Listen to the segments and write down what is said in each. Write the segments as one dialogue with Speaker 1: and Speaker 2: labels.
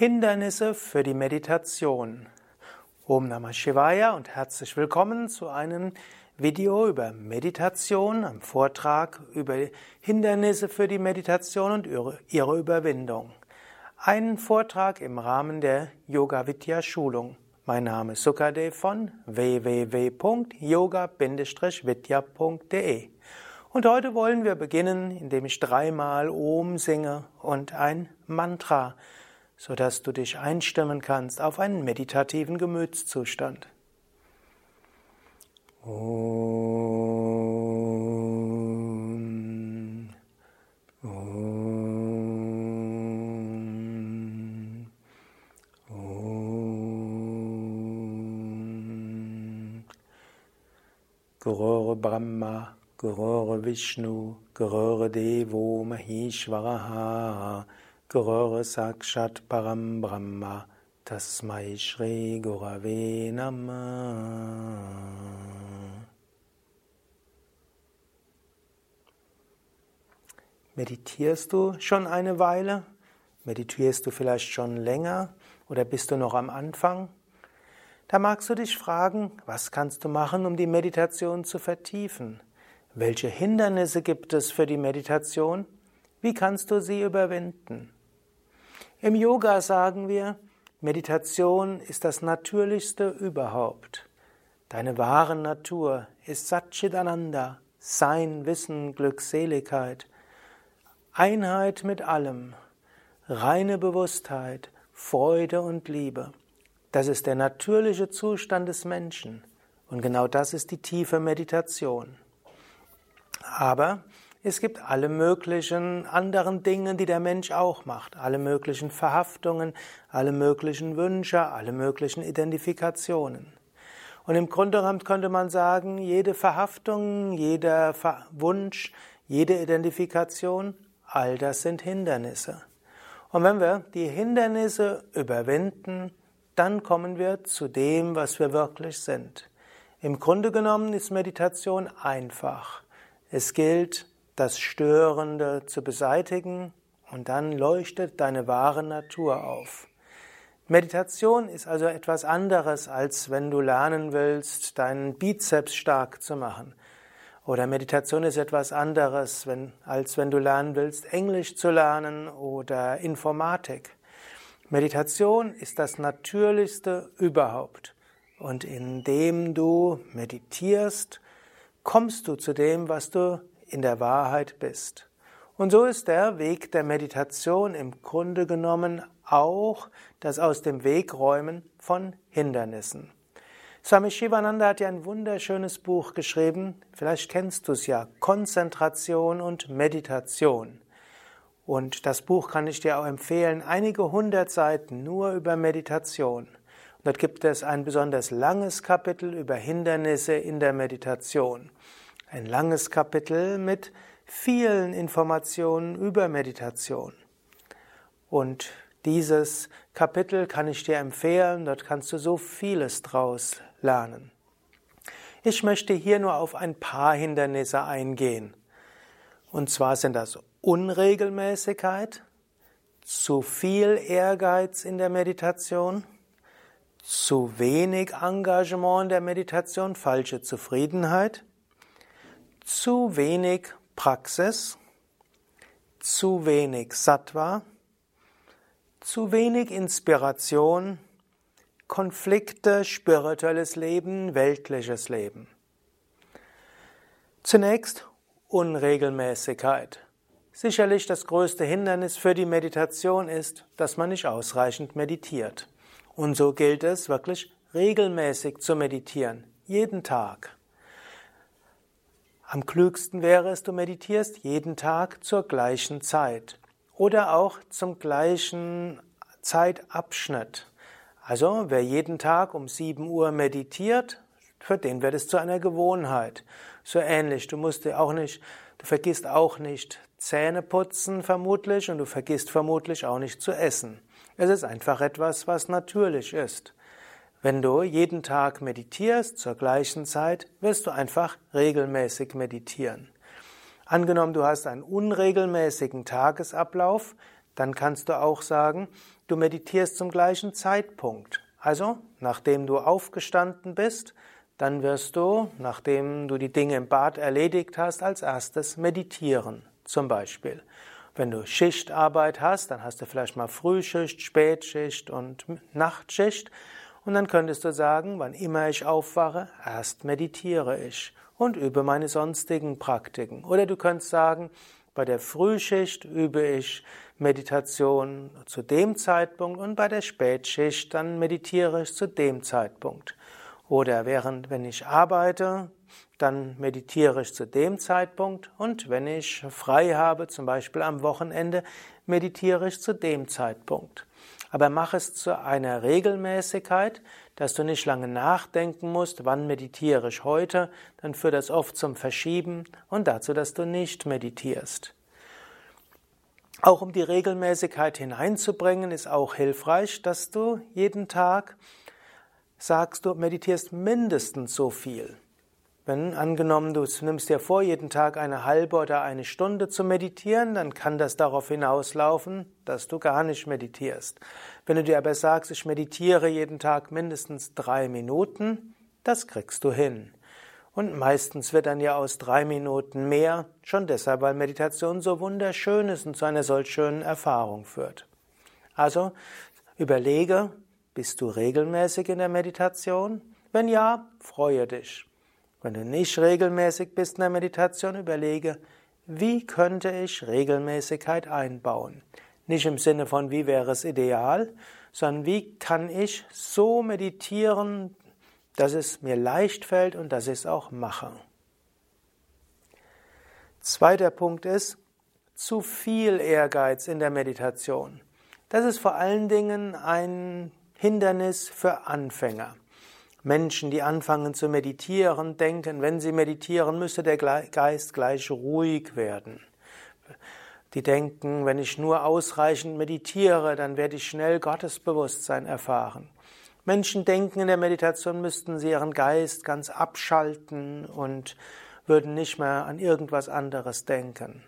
Speaker 1: Hindernisse für die Meditation. Om Namah Shivaya und herzlich willkommen zu einem Video über Meditation, einem Vortrag über Hindernisse für die Meditation und ihre Überwindung. Ein Vortrag im Rahmen der Yoga Vidya Schulung. Mein Name ist Sukadev von www.yoga-vidya.de. Und heute wollen wir beginnen, indem ich dreimal Om singe und ein Mantra sodass du dich einstimmen kannst auf einen meditativen Gemütszustand. Om. Om. Om. Gurur Brahma, Gurur Vishnu, Gurur Devo Maheshwaraha Gurur Sakshat Param Brahma Tasmai Shri Gurave Namah. Meditierst du schon eine Weile? Meditierst du vielleicht schon länger oder bist du noch am Anfang? Da magst du dich fragen, was kannst du machen, um die Meditation zu vertiefen? Welche Hindernisse gibt es für die Meditation? Wie kannst du sie überwinden? Im Yoga sagen wir, Meditation ist das Natürlichste überhaupt. Deine wahre Natur ist Satchitananda, Sein, Wissen, Glückseligkeit, Einheit mit allem, reine Bewusstheit, Freude und Liebe. Das ist der natürliche Zustand des Menschen. Und genau das ist die tiefe Meditation. Aber es gibt alle möglichen anderen Dinge, die der Mensch auch macht. Alle möglichen Verhaftungen, alle möglichen Wünsche, alle möglichen Identifikationen. Und im Grunde genommen könnte man sagen, jede Verhaftung, jeder Wunsch, jede Identifikation, all das sind Hindernisse. Und wenn wir die Hindernisse überwinden, dann kommen wir zu dem, was wir wirklich sind. Im Grunde genommen ist Meditation einfach. Es gilt, das Störende zu beseitigen und dann leuchtet deine wahre Natur auf. Meditation ist also etwas anderes, als wenn du lernen willst, deinen Bizeps stark zu machen. Oder Meditation ist etwas anderes, wenn, als wenn du lernen willst, Englisch zu lernen oder Informatik. Meditation ist das Natürlichste überhaupt. Und indem du meditierst, kommst du zu dem, was du in der Wahrheit bist. Und so ist der Weg der Meditation im Grunde genommen auch das Aus dem Wegräumen von Hindernissen. Swami Shivananda hat ja ein wunderschönes Buch geschrieben, vielleicht kennst du es ja, Konzentration und Meditation. Und das Buch kann ich dir auch empfehlen, einige hundert Seiten nur über Meditation. Und dort gibt es ein besonders langes Kapitel über Hindernisse in der Meditation. Ein langes Kapitel mit vielen Informationen über Meditation. Und dieses Kapitel kann ich dir empfehlen, dort kannst du so vieles draus lernen. Ich möchte hier nur auf ein paar Hindernisse eingehen. Und zwar sind das Unregelmäßigkeit, zu viel Ehrgeiz in der Meditation, zu wenig Engagement in der Meditation, falsche Zufriedenheit, zu wenig Praxis, zu wenig Sattva, zu wenig Inspiration, Konflikte, spirituelles Leben, weltliches Leben. Zunächst Unregelmäßigkeit. Sicherlich das größte Hindernis für die Meditation ist, dass man nicht ausreichend meditiert. Und so gilt es wirklich regelmäßig zu meditieren, jeden Tag. Am klügsten wäre es, du meditierst jeden Tag zur gleichen Zeit oder auch zum gleichen Zeitabschnitt. Also wer jeden Tag um 7 Uhr meditiert, für den wird es zu einer Gewohnheit. So ähnlich, du musst dir auch nicht, du vergisst auch nicht Zähne putzen vermutlich und du vergisst vermutlich auch nicht zu essen. Es ist einfach etwas, was natürlich ist. Wenn du jeden Tag meditierst zur gleichen Zeit, wirst du einfach regelmäßig meditieren. Angenommen, du hast einen unregelmäßigen Tagesablauf, Dann kannst du auch sagen, du meditierst zum gleichen Zeitpunkt. Also, nachdem du aufgestanden bist, dann wirst du, nachdem du die Dinge im Bad erledigt hast, als erstes meditieren, zum Beispiel. Wenn du Schichtarbeit hast, dann hast du vielleicht mal Frühschicht, Spätschicht und Nachtschicht. Und dann könntest du sagen, wann immer ich aufwache, erst meditiere ich und übe meine sonstigen Praktiken. Oder du könntest sagen, bei der Frühschicht übe ich Meditation zu dem Zeitpunkt und bei der Spätschicht dann meditiere ich zu dem Zeitpunkt. Oder während, wenn ich arbeite, dann meditiere ich zu dem Zeitpunkt und wenn ich frei habe, zum Beispiel am Wochenende, meditiere ich zu dem Zeitpunkt. Aber mach es zu einer Regelmäßigkeit, dass du nicht lange nachdenken musst, wann meditiere ich heute, dann führt das oft zum Verschieben und dazu, dass du nicht meditierst. Auch um die Regelmäßigkeit hineinzubringen, ist auch hilfreich, dass du jeden Tag sagst, du meditierst mindestens so viel. Wenn angenommen, du nimmst dir vor, jeden Tag eine halbe oder eine Stunde zu meditieren, dann kann das darauf hinauslaufen, dass du gar nicht meditierst. Wenn du dir aber sagst, ich meditiere jeden Tag mindestens drei Minuten, das kriegst du hin. Und meistens wird dann ja aus drei Minuten mehr, schon deshalb, weil Meditation so wunderschön ist und zu einer solch schönen Erfahrung führt. Also überlege, bist du regelmäßig in der Meditation? Wenn ja, freue dich. Wenn du nicht regelmäßig bist in der Meditation, überlege, wie könnte ich Regelmäßigkeit einbauen? Nicht im Sinne von, wie wäre es ideal, sondern wie kann ich so meditieren, dass es mir leicht fällt und dass ich es auch mache. Zweiter Punkt ist, zu viel Ehrgeiz in der Meditation. Das ist vor allen Dingen ein Hindernis für Anfänger. Menschen, die anfangen zu meditieren, denken, wenn sie meditieren, müsse der Geist gleich ruhig werden. Die denken, wenn ich nur ausreichend meditiere, dann werde ich schnell Gottesbewusstsein erfahren. Menschen denken, in der Meditation müssten sie ihren Geist ganz abschalten und würden nicht mehr an irgendwas anderes denken.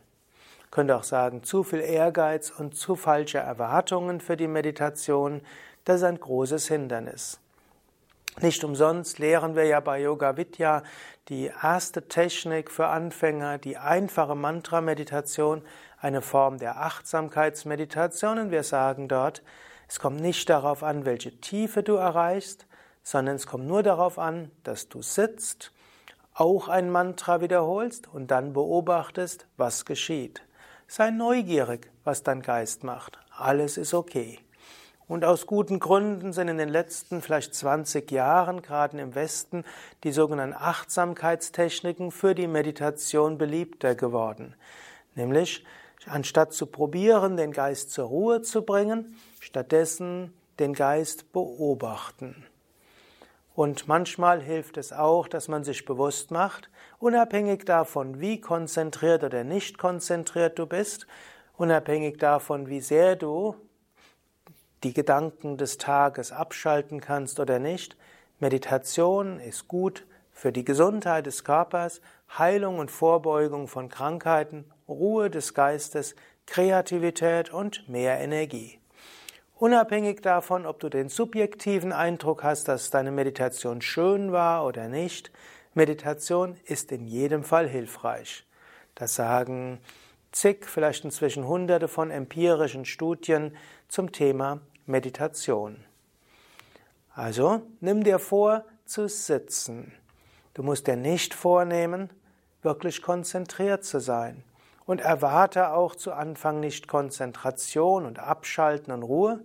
Speaker 1: Könnte auch sagen, zu viel Ehrgeiz und zu falsche Erwartungen für die Meditation, das ist ein großes Hindernis. Nicht umsonst lehren wir ja bei Yoga Vidya die erste Technik für Anfänger, die einfache Mantra-Meditation, eine Form der Achtsamkeitsmeditation. Und wir sagen dort, es kommt nicht darauf an, welche Tiefe du erreichst, sondern es kommt nur darauf an, dass du sitzt, auch ein Mantra wiederholst und dann beobachtest, was geschieht. Sei neugierig, was dein Geist macht. Alles ist okay. Und aus guten Gründen sind in den letzten vielleicht 20 Jahren, gerade im Westen, die sogenannten Achtsamkeitstechniken für die Meditation beliebter geworden. Nämlich, anstatt zu probieren, den Geist zur Ruhe zu bringen, stattdessen den Geist beobachten. Und manchmal hilft es auch, dass man sich bewusst macht, unabhängig davon, wie konzentriert oder nicht konzentriert du bist, unabhängig davon, wie sehr du die Gedanken des Tages abschalten kannst oder nicht. Meditation ist gut für die Gesundheit des Körpers, Heilung und Vorbeugung von Krankheiten, Ruhe des Geistes, Kreativität und mehr Energie. Unabhängig davon, ob du den subjektiven Eindruck hast, dass deine Meditation schön war oder nicht, Meditation ist in jedem Fall hilfreich. Das sagen zig, vielleicht inzwischen hunderte von empirischen Studien zum Thema Meditation. Also nimm dir vor zu sitzen. Du musst dir nicht vornehmen, wirklich konzentriert zu sein. Und erwarte auch zu Anfang nicht Konzentration und Abschalten und Ruhe,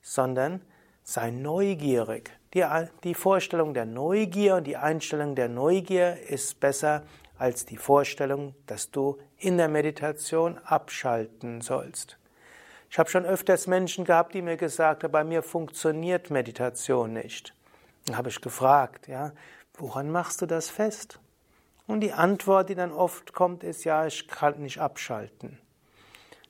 Speaker 1: sondern sei neugierig. Die, die Vorstellung der Neugier und die Einstellung der Neugier ist besser als die Vorstellung, dass du in der Meditation abschalten sollst. Ich habe schon öfters Menschen gehabt, die mir gesagt haben, bei mir funktioniert Meditation nicht. Dann habe ich gefragt, ja, woran machst du das fest? Und die Antwort, die dann oft kommt, ist, ja, ich kann nicht abschalten.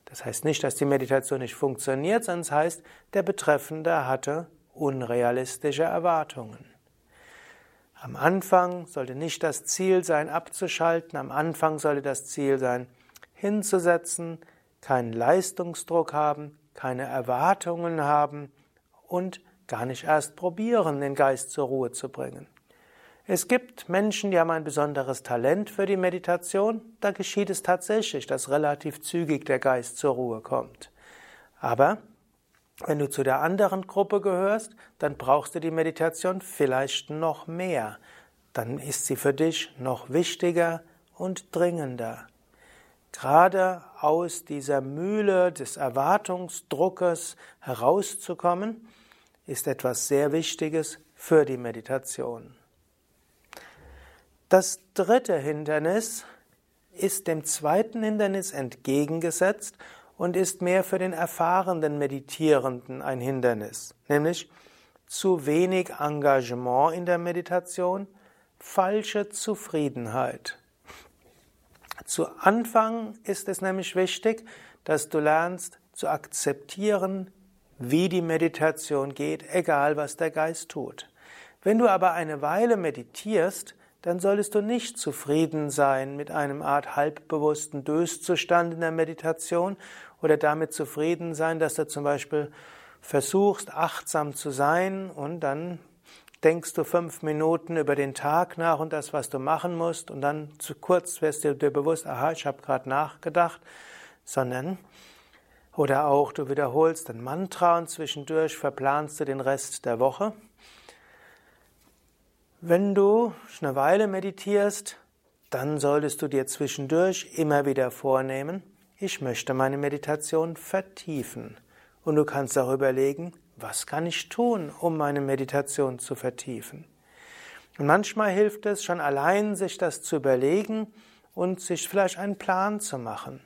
Speaker 1: Das heißt nicht, dass die Meditation nicht funktioniert, sondern es heißt, der Betreffende hatte unrealistische Erwartungen. Am Anfang sollte nicht das Ziel sein, abzuschalten, am Anfang sollte das Ziel sein, hinzusetzen, keinen Leistungsdruck haben, keine Erwartungen haben und gar nicht erst probieren, den Geist zur Ruhe zu bringen. Es gibt Menschen, die haben ein besonderes Talent für die Meditation. Da geschieht es tatsächlich, dass relativ zügig der Geist zur Ruhe kommt. Aber wenn du zu der anderen Gruppe gehörst, dann brauchst du die Meditation vielleicht noch mehr. Dann ist sie für dich noch wichtiger und dringender. Gerade aus dieser Mühle des Erwartungsdruckes herauszukommen, ist etwas sehr Wichtiges für die Meditation. Das dritte Hindernis ist dem zweiten Hindernis entgegengesetzt und ist mehr für den erfahrenen Meditierenden ein Hindernis, nämlich zu wenig Engagement in der Meditation, falsche Zufriedenheit. Zu Anfang ist es nämlich wichtig, dass du lernst zu akzeptieren, wie die Meditation geht, egal was der Geist tut. Wenn du aber eine Weile meditierst, dann solltest du nicht zufrieden sein mit einem Art halbbewussten Döszustand in der Meditation oder damit zufrieden sein, dass du zum Beispiel versuchst, achtsam zu sein und dann denkst du fünf Minuten über den Tag nach und das, was du machen musst und dann zu kurz wirst du dir bewusst, aha, ich habe gerade nachgedacht, sondern oder auch du wiederholst ein Mantra und zwischendurch verplanst du den Rest der Woche. Wenn du eine Weile meditierst, dann solltest du dir zwischendurch immer wieder vornehmen, ich möchte meine Meditation vertiefen. Und du kannst auch überlegen, was kann ich tun, um meine Meditation zu vertiefen? Und manchmal hilft es schon allein, sich das zu überlegen und sich vielleicht einen Plan zu machen.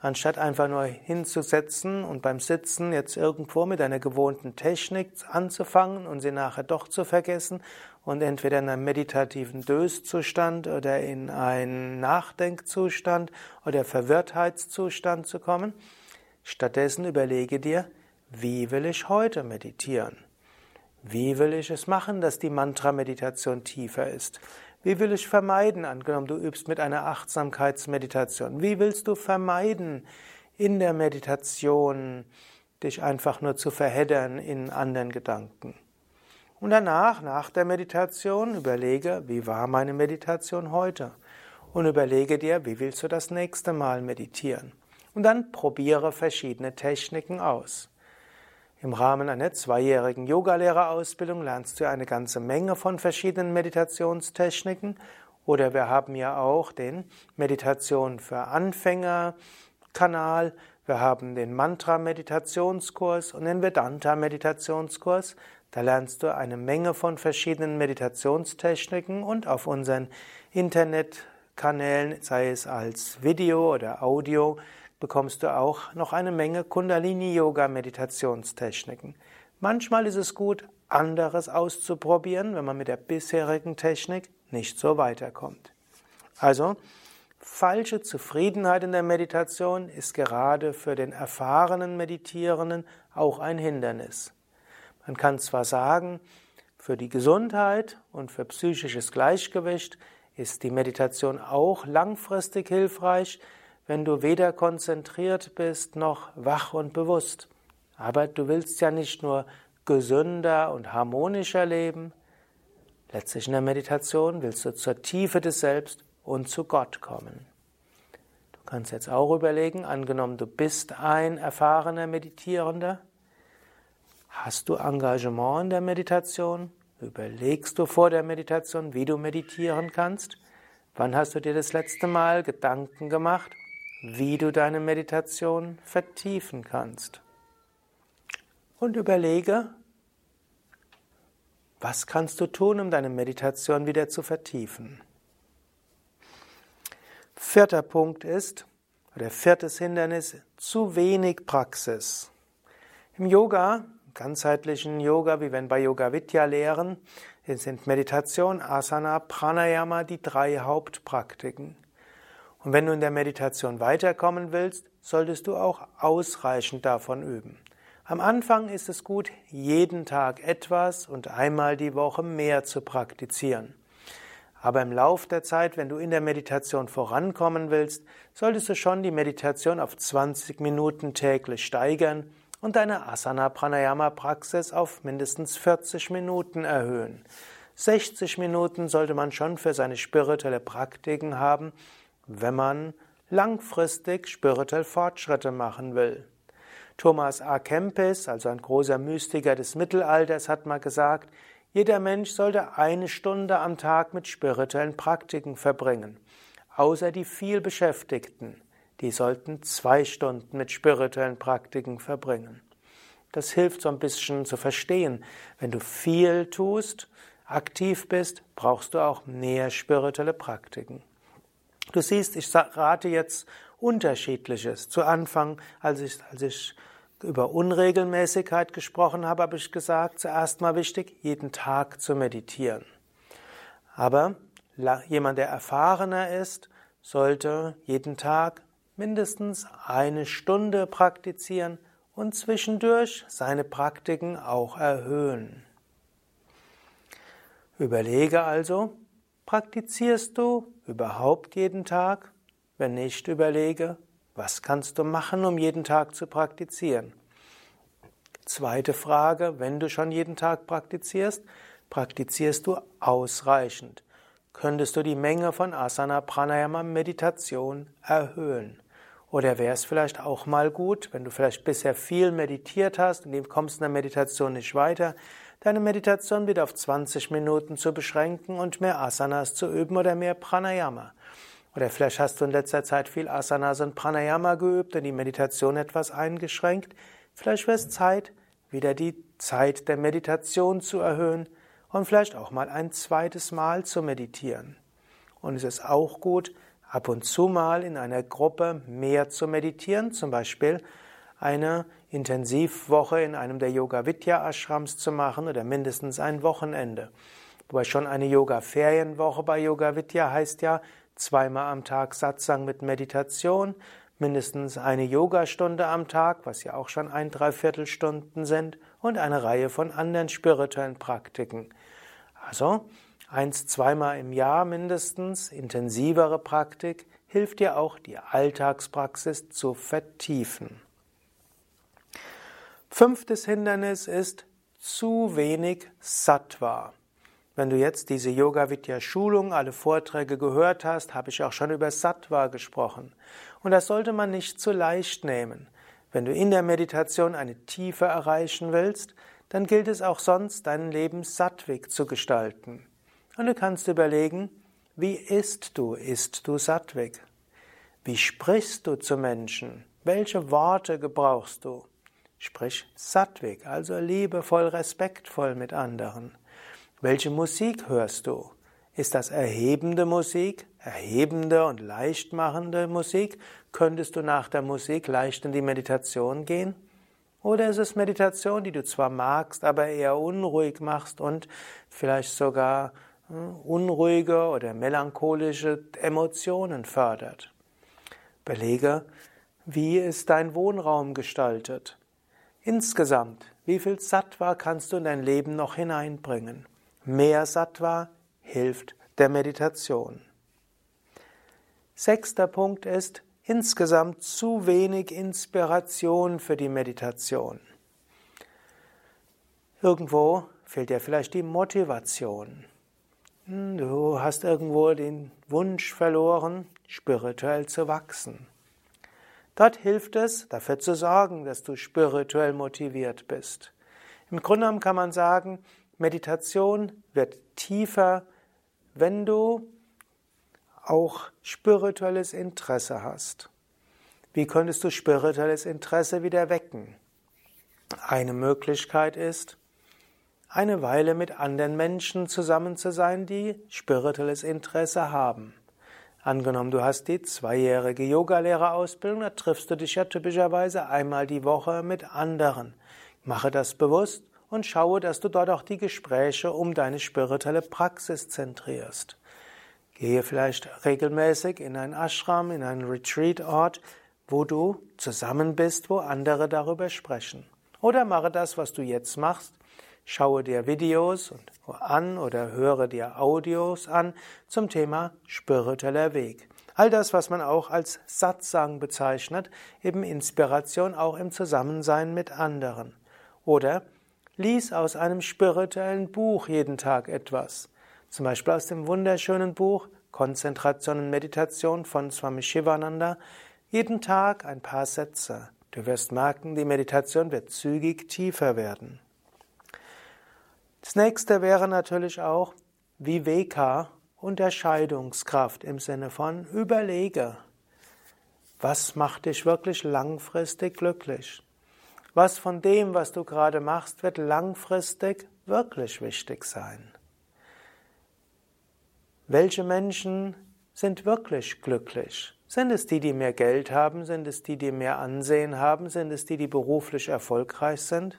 Speaker 1: Anstatt einfach nur hinzusetzen und beim Sitzen jetzt irgendwo mit einer gewohnten Technik anzufangen und sie nachher doch zu vergessen und entweder in einem meditativen Döszustand oder in einen Nachdenkzustand oder Verwirrtheitszustand zu kommen. Stattdessen überlege dir, wie will ich heute meditieren? Wie will ich es machen, dass die Mantra-Meditation tiefer ist? Wie will ich vermeiden, angenommen du übst mit einer Achtsamkeitsmeditation, wie willst du vermeiden, in der Meditation dich einfach nur zu verheddern in anderen Gedanken? Und danach, nach der Meditation, überlege, wie war meine Meditation heute? Und überlege dir, wie willst du das nächste Mal meditieren? Und dann probiere verschiedene Techniken aus. Im Rahmen einer zweijährigen Yogalehrerausbildung lernst du eine ganze Menge von verschiedenen Meditationstechniken. Oder wir haben ja auch den Meditation für Anfänger Kanal. Wir haben den Mantra-Meditationskurs und den Vedanta-Meditationskurs. Da lernst du eine Menge von verschiedenen Meditationstechniken und auf unseren Internetkanälen, sei es als Video oder Audio, bekommst du auch noch eine Menge Kundalini-Yoga-Meditationstechniken. Manchmal ist es gut, anderes auszuprobieren, wenn man mit der bisherigen Technik nicht so weiterkommt. Also, falsche Zufriedenheit in der Meditation ist gerade für den erfahrenen Meditierenden auch ein Hindernis. Man kann zwar sagen, für die Gesundheit und für psychisches Gleichgewicht ist die Meditation auch langfristig hilfreich, wenn du weder konzentriert bist noch wach und bewusst. Aber du willst ja nicht nur gesünder und harmonischer leben, letztlich in der Meditation willst du zur Tiefe des Selbst und zu Gott kommen. Du kannst jetzt auch überlegen, angenommen du bist ein erfahrener Meditierender, hast du Engagement in der Meditation? Überlegst du vor der Meditation, wie du meditieren kannst? Wann hast du dir das letzte Mal Gedanken gemacht wie du deine Meditation vertiefen kannst. Und überlege, was kannst du tun, um deine Meditation wieder zu vertiefen. Vierter Punkt ist, oder viertes Hindernis, zu wenig Praxis. Im Yoga, im ganzheitlichen Yoga, wie wenn bei Yoga Vidya lehren, sind Meditation, Asana, Pranayama die drei Hauptpraktiken. Und wenn du in der Meditation weiterkommen willst, solltest du auch ausreichend davon üben. Am Anfang ist es gut, jeden Tag etwas und einmal die Woche mehr zu praktizieren. Aber im Lauf der Zeit, wenn du in der Meditation vorankommen willst, solltest du schon die Meditation auf 20 Minuten täglich steigern und deine Asana-Pranayama-Praxis auf mindestens 40 Minuten erhöhen. 60 Minuten sollte man schon für seine spirituelle Praktiken haben, wenn man langfristig spirituell Fortschritte machen will. Thomas A. Kempis, also ein großer Mystiker des Mittelalters, hat mal gesagt, jeder Mensch sollte eine Stunde am Tag mit spirituellen Praktiken verbringen, außer die vielbeschäftigten die sollten zwei Stunden mit spirituellen Praktiken verbringen. Das hilft so ein bisschen zu verstehen. Wenn du viel tust, aktiv bist, brauchst du auch mehr spirituelle Praktiken. Du siehst, ich rate jetzt unterschiedliches. Zu Anfang, als ich, als ich über Unregelmäßigkeit gesprochen habe, habe ich gesagt, zuerst mal wichtig, jeden Tag zu meditieren. Aber jemand, der erfahrener ist, sollte jeden Tag mindestens eine Stunde praktizieren und zwischendurch seine Praktiken auch erhöhen. Überlege also, praktizierst du überhaupt jeden Tag? Wenn nicht, überlege, was kannst du machen, um jeden Tag zu praktizieren? Zweite Frage, wenn du schon jeden Tag praktizierst, praktizierst du ausreichend? Könntest du die Menge von Asana, Pranayama, Meditation erhöhen? Oder wäre es vielleicht auch mal gut, wenn du vielleicht bisher viel meditiert hast und kommst in der Meditation nicht weiter, deine Meditation wieder auf 20 Minuten zu beschränken und mehr Asanas zu üben oder mehr Pranayama. Oder vielleicht hast du in letzter Zeit viel Asanas und Pranayama geübt und die Meditation etwas eingeschränkt. Vielleicht wäre es Zeit, wieder die Zeit der Meditation zu erhöhen und vielleicht auch mal ein zweites Mal zu meditieren. Und es ist auch gut, ab und zu mal in einer Gruppe mehr zu meditieren, zum Beispiel eine Intensivwoche in einem der Yoga Vidya Ashrams zu machen oder mindestens ein Wochenende. Wobei schon eine Yoga Ferienwoche bei Yoga Vidya heißt ja zweimal am Tag Satsang mit Meditation, mindestens eine Yogastunde am Tag, was ja auch schon ein Dreiviertelstunden sind und eine Reihe von anderen spirituellen Praktiken. Also eins, zweimal im Jahr mindestens, intensivere Praktik, hilft dir auch, die Alltagspraxis zu vertiefen. Fünftes Hindernis ist zu wenig Sattva. Wenn du jetzt diese Yoga Vidya Schulung, alle Vorträge gehört hast, habe ich auch schon über Sattva gesprochen. Und das sollte man nicht zu leicht nehmen. Wenn du in der Meditation eine Tiefe erreichen willst, dann gilt es auch sonst, dein Leben sattwig zu gestalten. Und du kannst überlegen, wie isst du? Isst du sattwig? Wie sprichst du zu Menschen? Welche Worte gebrauchst du? Sprich sattwig, also liebevoll, respektvoll mit anderen. Welche Musik hörst du? Ist das erhebende Musik, erhebende und leichtmachende Musik? Könntest du nach der Musik leicht in die Meditation gehen? Oder ist es Meditation, die du zwar magst, aber eher unruhig machst und vielleicht sogar unruhige oder melancholische Emotionen fördert. Belege, wie ist dein Wohnraum gestaltet? Insgesamt, wie viel Sattva kannst du in dein Leben noch hineinbringen? Mehr Sattva hilft der Meditation. Sechster Punkt ist insgesamt zu wenig Inspiration für die Meditation. Irgendwo fehlt dir vielleicht die Motivation. Du hast irgendwo den Wunsch verloren, spirituell zu wachsen. Dort hilft es, dafür zu sorgen, dass du spirituell motiviert bist. Im Grunde genommen kann man sagen, Meditation wird tiefer, wenn du auch spirituelles Interesse hast. Wie könntest du spirituelles Interesse wieder wecken? Eine Möglichkeit ist, eine Weile mit anderen Menschen zusammen zu sein, die spirituelles Interesse haben. Angenommen, du hast die zweijährige Yogalehrerausbildung, da triffst du dich ja typischerweise einmal die Woche mit anderen. Mache das bewusst und schaue, dass du dort auch die Gespräche um deine spirituelle Praxis zentrierst. Gehe vielleicht regelmäßig in ein Ashram, in einen Retreat-Ort, wo du zusammen bist, wo andere darüber sprechen. Oder mache das, was du jetzt machst, Schaue dir Videos an oder höre dir Audios an zum Thema spiritueller Weg. All das, was man auch als Satsang bezeichnet, eben Inspiration auch im Zusammensein mit anderen. Oder lies aus einem spirituellen Buch jeden Tag etwas. Zum Beispiel aus dem wunderschönen Buch Konzentration und Meditation von Swami Shivananda. Jeden Tag ein paar Sätze. Du wirst merken, die Meditation wird zügig tiefer werden. Das nächste wäre natürlich auch Viveka, Unterscheidungskraft im Sinne von überlege, was macht dich wirklich langfristig glücklich? Was von dem, was du gerade machst, wird langfristig wirklich wichtig sein? Welche Menschen sind wirklich glücklich? Sind es die, die mehr Geld haben? Sind es die, die mehr Ansehen haben? Sind es die, die beruflich erfolgreich sind?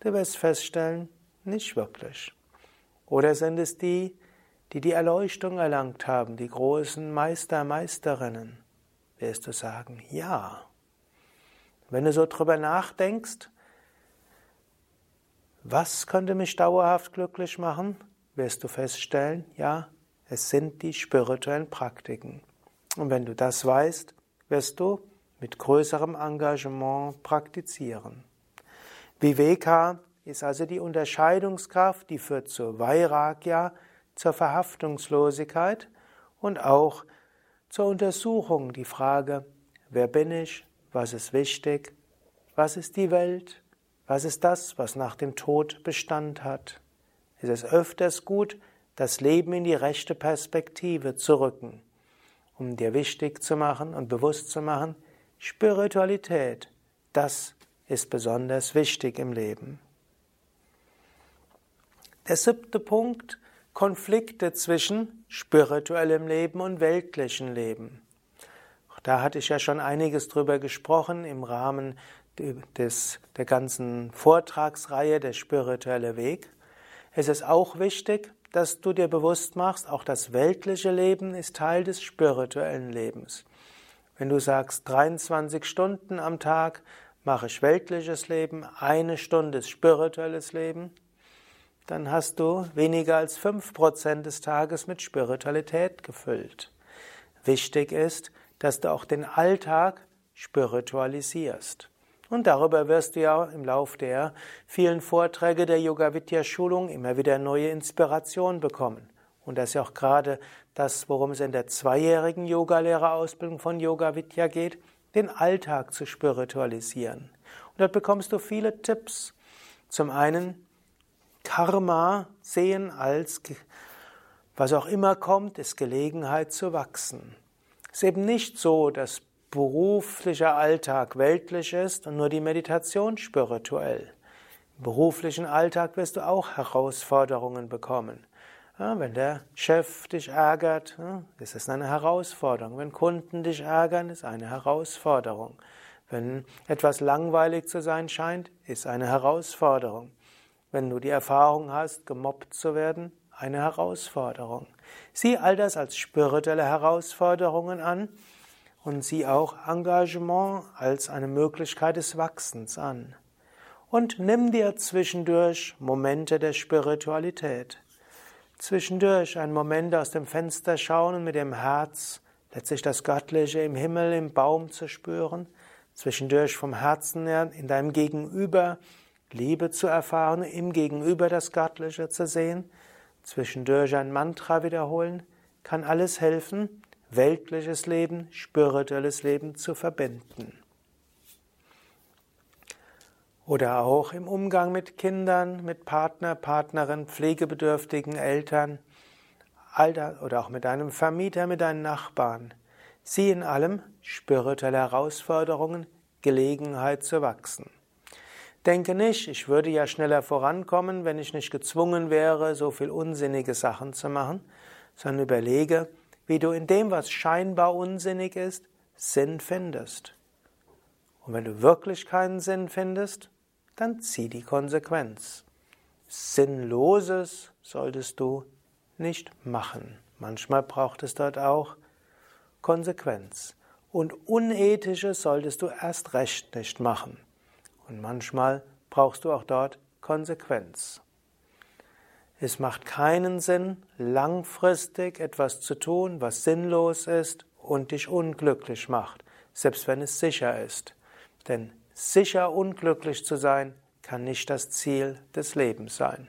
Speaker 1: Du wirst feststellen, nicht wirklich. Oder sind es die, die die Erleuchtung erlangt haben, die großen Meister, Meisterinnen? Wirst du sagen, ja. Wenn du so drüber nachdenkst, was könnte mich dauerhaft glücklich machen, wirst du feststellen, ja, es sind die spirituellen Praktiken. Und wenn du das weißt, wirst du mit größerem Engagement praktizieren. Viveka ist also die Unterscheidungskraft, die führt zur Vairagya, zur Verhaftungslosigkeit und auch zur Untersuchung, die Frage, wer bin ich, was ist wichtig, was ist die Welt, was ist das, was nach dem Tod Bestand hat. Es ist öfters gut, das Leben in die rechte Perspektive zu rücken, um dir wichtig zu machen und bewusst zu machen, Spiritualität, das ist besonders wichtig im Leben. Der siebte Punkt, Konflikte zwischen spirituellem Leben und weltlichem Leben. Auch da hatte ich ja schon einiges drüber gesprochen im Rahmen des, der ganzen Vortragsreihe Der spirituelle Weg. Es ist auch wichtig, dass du dir bewusst machst, auch das weltliche Leben ist Teil des spirituellen Lebens. Wenn du sagst, 23 Stunden am Tag mache ich weltliches Leben, eine Stunde spirituelles Leben, dann hast du weniger als 5% des Tages mit Spiritualität gefüllt. Wichtig ist, dass du auch den Alltag spiritualisierst. Und darüber wirst du ja im Lauf der vielen Vorträge der Yoga Vidya Schulung immer wieder neue Inspiration bekommen. Und das ist ja auch gerade das, worum es in der zweijährigen Yogalehrerausbildung von Yoga Vidya geht, den Alltag zu spiritualisieren. Und dort bekommst du viele Tipps. Zum einen Karma sehen als was auch immer kommt, ist Gelegenheit zu wachsen. Es ist eben nicht so, dass beruflicher Alltag weltlich ist und nur die Meditation spirituell. Im beruflichen Alltag wirst du auch Herausforderungen bekommen. Ja, wenn der Chef dich ärgert, ist es eine Herausforderung. Wenn Kunden dich ärgern, ist eine Herausforderung. Wenn etwas langweilig zu sein scheint, ist eine Herausforderung. Wenn du die Erfahrung hast, gemobbt zu werden, eine Herausforderung. Sieh all das als spirituelle Herausforderungen an und sieh auch Engagement als eine Möglichkeit des Wachsens an. Und nimm dir zwischendurch Momente der Spiritualität. Zwischendurch ein Moment aus dem Fenster schauen und mit dem Herz letztlich das Göttliche im Himmel, im Baum zu spüren. Zwischendurch vom Herzen her in deinem Gegenüber Liebe zu erfahren, im Gegenüber das Göttliche zu sehen. Zwischendurch ein Mantra wiederholen, kann alles helfen, weltliches Leben, spirituelles Leben zu verbinden. Oder auch im Umgang mit Kindern, mit Partner, Partnerin, pflegebedürftigen Eltern, oder auch mit deinem Vermieter, mit deinen Nachbarn. Sieh in allem spirituelle Herausforderungen, Gelegenheit zu wachsen. Denke nicht, ich würde ja schneller vorankommen, wenn ich nicht gezwungen wäre, so viel unsinnige Sachen zu machen, sondern überlege, wie du in dem, was scheinbar unsinnig ist, Sinn findest. Und wenn du wirklich keinen Sinn findest, dann zieh die Konsequenz. Sinnloses solltest du nicht machen. Manchmal braucht es dort auch Konsequenz. Und Unethisches solltest du erst recht nicht machen. Und manchmal brauchst du auch dort Konsequenz. Es macht keinen Sinn, langfristig etwas zu tun, was sinnlos ist und dich unglücklich macht, selbst wenn es sicher ist. Denn sicher unglücklich zu sein, kann nicht das Ziel des Lebens sein.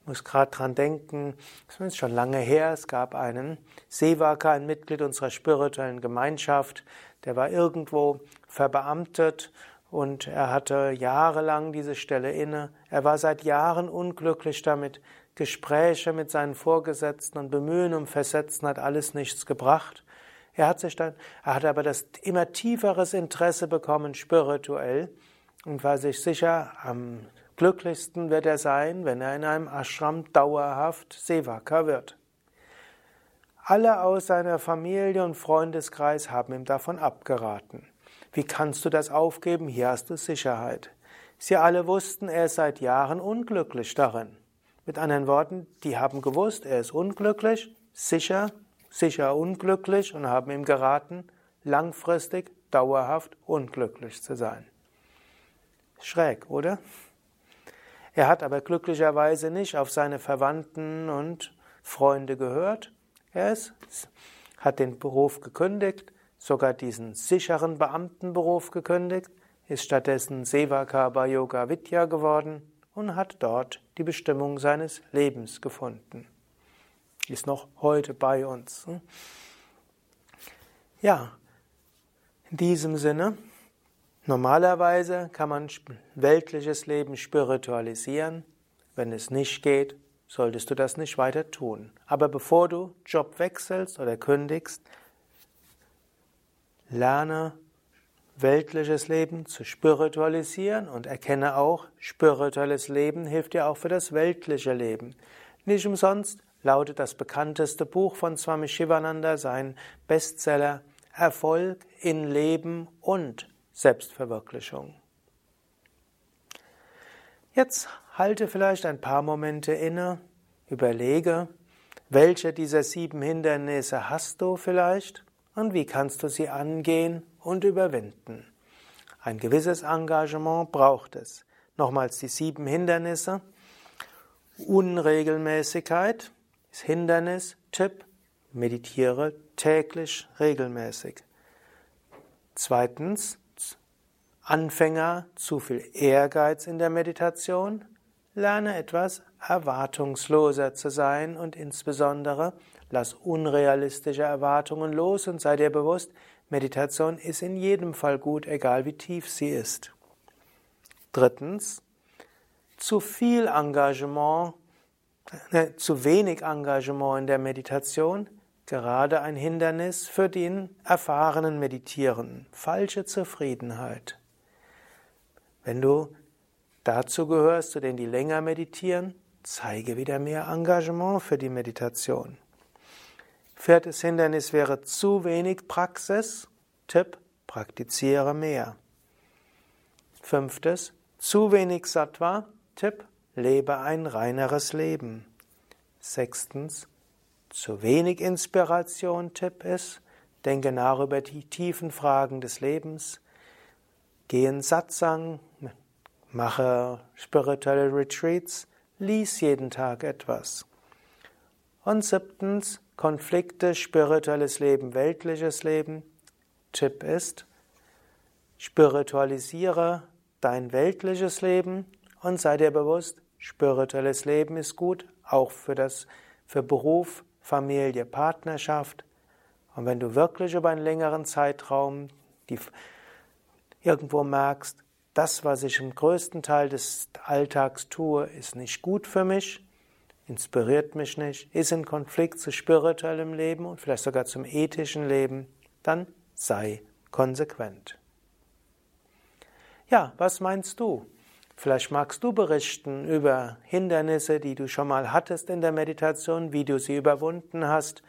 Speaker 1: Ich muss gerade dran denken, das ist schon lange her, es gab einen Sevaka, ein Mitglied unserer spirituellen Gemeinschaft, der war irgendwo verbeamtet und er hatte jahrelang diese Stelle inne. Er war seit Jahren unglücklich damit. Gespräche mit seinen Vorgesetzten und Bemühen um Versetzen hat alles nichts gebracht. Er hat sich dann, er hat aber das immer tieferes Interesse bekommen spirituell und war sich sicher, am glücklichsten wird er sein, wenn er in einem Ashram dauerhaft Sevaka wird. Alle aus seiner Familie und Freundeskreis haben ihm davon abgeraten. Wie kannst du das aufgeben? Hier hast du Sicherheit. Sie alle wussten, er ist seit Jahren unglücklich darin. Mit anderen Worten, die haben gewusst, er ist unglücklich, sicher, sicher unglücklich und haben ihm geraten, langfristig, dauerhaft unglücklich zu sein. Schräg, oder? Er hat aber glücklicherweise nicht auf seine Verwandten und Freunde gehört. Er ist, hat den Beruf gekündigt, sogar diesen sicheren Beamtenberuf gekündigt, ist stattdessen Sevaka bei Yoga Vidya geworden und hat dort die Bestimmung seines Lebens gefunden. Ist noch heute bei uns. Ja, in diesem Sinne, normalerweise kann man weltliches Leben spiritualisieren. Wenn es nicht geht, solltest du das nicht weiter tun. Aber bevor du Job wechselst oder kündigst, lerne weltliches Leben zu spiritualisieren und erkenne auch, spirituelles Leben hilft dir auch für das weltliche Leben. Nicht umsonst lautet das bekannteste Buch von Swami Shivananda, sein Bestseller Erfolg in Leben und Selbstverwirklichung. Jetzt halte vielleicht ein paar Momente inne, überlege, welche dieser sieben Hindernisse hast du vielleicht und wie kannst du sie angehen und überwinden. Ein gewisses Engagement braucht es. Nochmals die sieben Hindernisse. Unregelmäßigkeit ist Hindernis. Tipp, meditiere täglich regelmäßig. Zweitens, Anfänger, zu viel Ehrgeiz in der Meditation. Lerne etwas erwartungsloser zu sein und insbesondere lass unrealistische Erwartungen los und sei dir bewusst, Meditation ist in jedem Fall gut, egal wie tief sie ist. Drittens, zu viel Engagement, äh, zu wenig Engagement in der Meditation, gerade ein Hindernis für den erfahrenen Meditieren, falsche Zufriedenheit. Wenn du dazu gehörst, zu denen die länger meditieren, zeige wieder mehr Engagement für die Meditation. Viertes Hindernis wäre zu wenig Praxis. Tipp, praktiziere mehr. Fünftes, zu wenig Sattva. Tipp, lebe ein reineres Leben. Sechstens, zu wenig Inspiration. Tipp ist, denke nach über die tiefen Fragen des Lebens. Geh in Satsang, mache spirituelle Retreats, lies jeden Tag etwas. Und siebtens, Konflikte, spirituelles Leben, weltliches Leben. Tipp ist, spiritualisiere dein weltliches Leben und sei dir bewusst, spirituelles Leben ist gut, auch für das, für Beruf, Familie, Partnerschaft. Und wenn du wirklich über einen längeren Zeitraum die, irgendwo merkst, das, was ich im größten Teil des Alltags tue, ist nicht gut für mich, inspiriert mich nicht, ist in Konflikt zu spirituellem Leben und vielleicht sogar zum ethischen Leben, dann sei konsequent. Ja, was meinst du? Vielleicht magst du berichten über Hindernisse, die du schon mal hattest in der Meditation, wie du sie überwunden hast.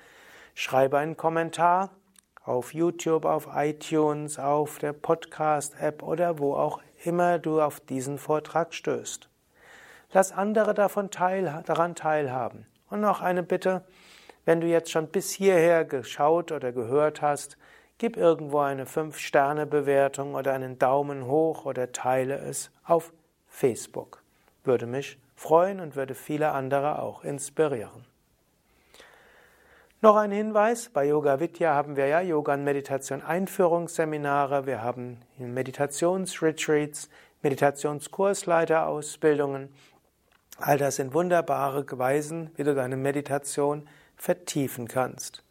Speaker 1: Schreibe einen Kommentar auf YouTube, auf iTunes, auf der Podcast-App oder wo auch immer du auf diesen Vortrag stößt. Lass andere davon teil, daran teilhaben. Und noch eine Bitte, wenn du jetzt schon bis hierher geschaut oder gehört hast, gib irgendwo eine 5-Sterne-Bewertung oder einen Daumen hoch oder teile es auf Facebook. Würde mich freuen und würde viele andere auch inspirieren. Noch ein Hinweis, bei Yoga Vidya haben wir ja Yoga und Meditation Einführungsseminare, wir haben Meditationsretreats, Meditationskursleiterausbildungen. All das sind wunderbare Weisen, wie du deine Meditation vertiefen kannst.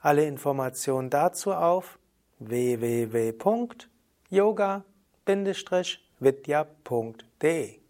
Speaker 1: Alle Informationen dazu auf www.yoga-vidya.de